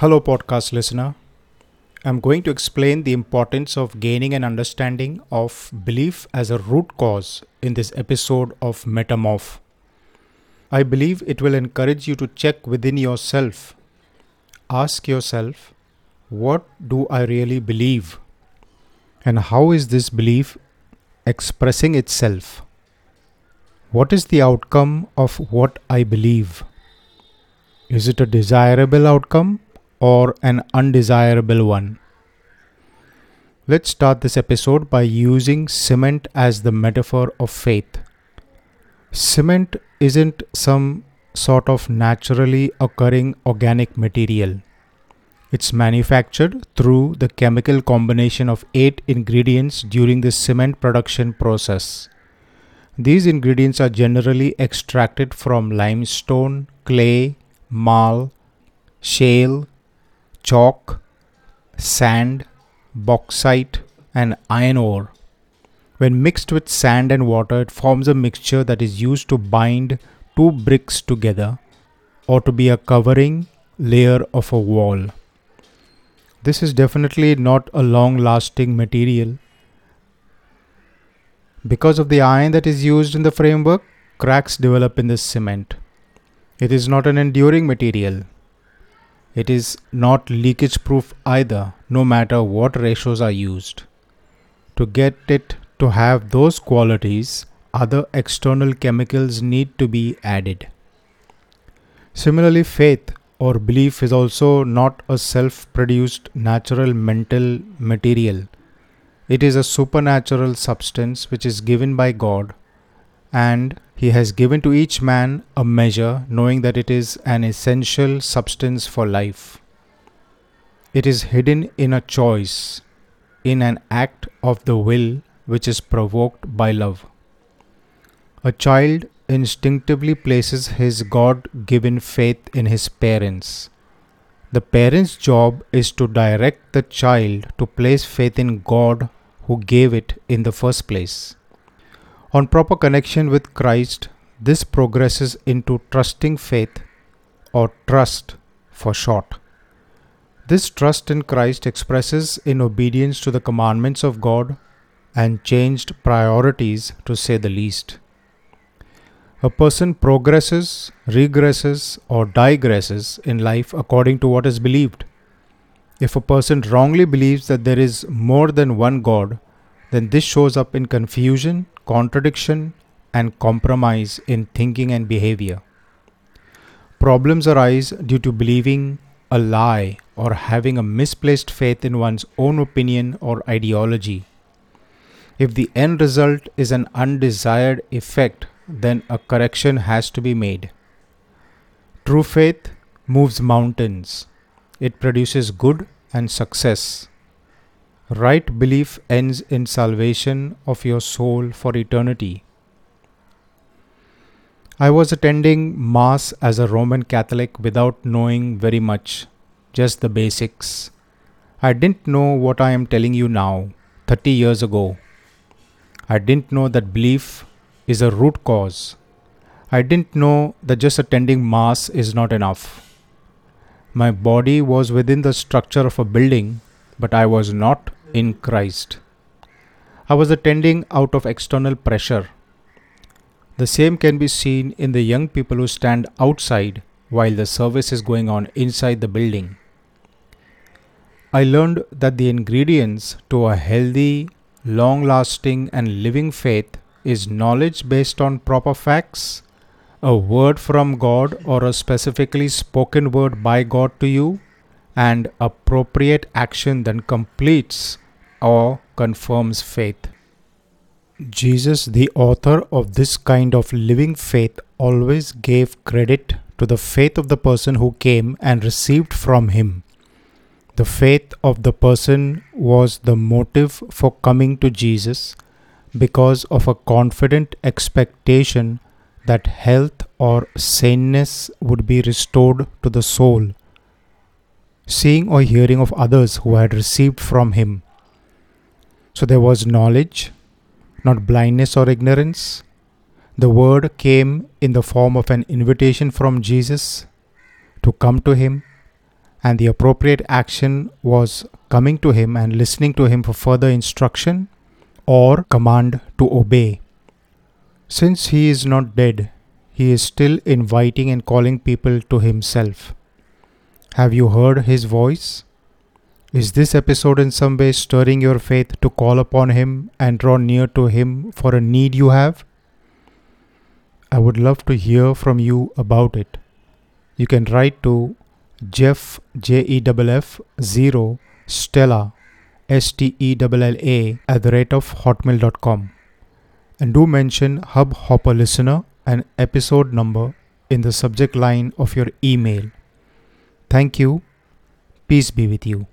Hello, podcast listener. I'm going to explain the importance of gaining an understanding of belief as a root cause in this episode of Metamorph. I believe it will encourage you to check within yourself. Ask yourself, what do I really believe? And how is this belief expressing itself? What is the outcome of what I believe? Is it a desirable outcome or an undesirable one? Let's start this episode by using cement as the metaphor of faith. Cement isn't some sort of naturally occurring organic material. It's manufactured through the chemical combination of eight ingredients during the cement production process. These ingredients are generally extracted from limestone, clay, marl, shale, chalk, sand, bauxite, and iron ore. When mixed with sand and water, it forms a mixture that is used to bind two bricks together or to be a covering layer of a wall. This is definitely not a long lasting material. Because of the iron that is used in the framework, cracks develop in the cement. It is not an enduring material. It is not leakage proof either, no matter what ratios are used. To get it to have those qualities, other external chemicals need to be added. Similarly, faith or belief is also not a self produced natural mental material. It is a supernatural substance which is given by God, and He has given to each man a measure, knowing that it is an essential substance for life. It is hidden in a choice, in an act of the will which is provoked by love. A child instinctively places his God given faith in his parents. The parent's job is to direct the child to place faith in God who gave it in the first place. On proper connection with Christ, this progresses into trusting faith or trust for short. This trust in Christ expresses in obedience to the commandments of God and changed priorities to say the least. A person progresses, regresses, or digresses in life according to what is believed. If a person wrongly believes that there is more than one God, then this shows up in confusion, contradiction, and compromise in thinking and behavior. Problems arise due to believing a lie or having a misplaced faith in one's own opinion or ideology. If the end result is an undesired effect then a correction has to be made. True faith moves mountains, it produces good and success. Right belief ends in salvation of your soul for eternity. I was attending Mass as a Roman Catholic without knowing very much, just the basics. I didn't know what I am telling you now, 30 years ago. I didn't know that belief is a root cause. I didn't know that just attending Mass is not enough. My body was within the structure of a building, but I was not in Christ. I was attending out of external pressure. The same can be seen in the young people who stand outside while the service is going on inside the building. I learned that the ingredients to a healthy, long lasting, and living faith is knowledge based on proper facts, a word from God or a specifically spoken word by God to you, and appropriate action then completes or confirms faith. Jesus, the author of this kind of living faith, always gave credit to the faith of the person who came and received from him. The faith of the person was the motive for coming to Jesus because of a confident expectation that health or saneness would be restored to the soul, seeing or hearing of others who had received from him. So there was knowledge, not blindness or ignorance. The word came in the form of an invitation from Jesus to come to him, and the appropriate action was coming to him and listening to him for further instruction or command to obey. Since he is not dead, he is still inviting and calling people to himself. Have you heard his voice? Is this episode in some way stirring your faith to call upon him and draw near to him for a need you have? I would love to hear from you about it. You can write to Jeff J E F F 0 Stella S T E L L A at the rate of hotmail.com. And do mention Hub Hopper listener and episode number in the subject line of your email. Thank you. Peace be with you.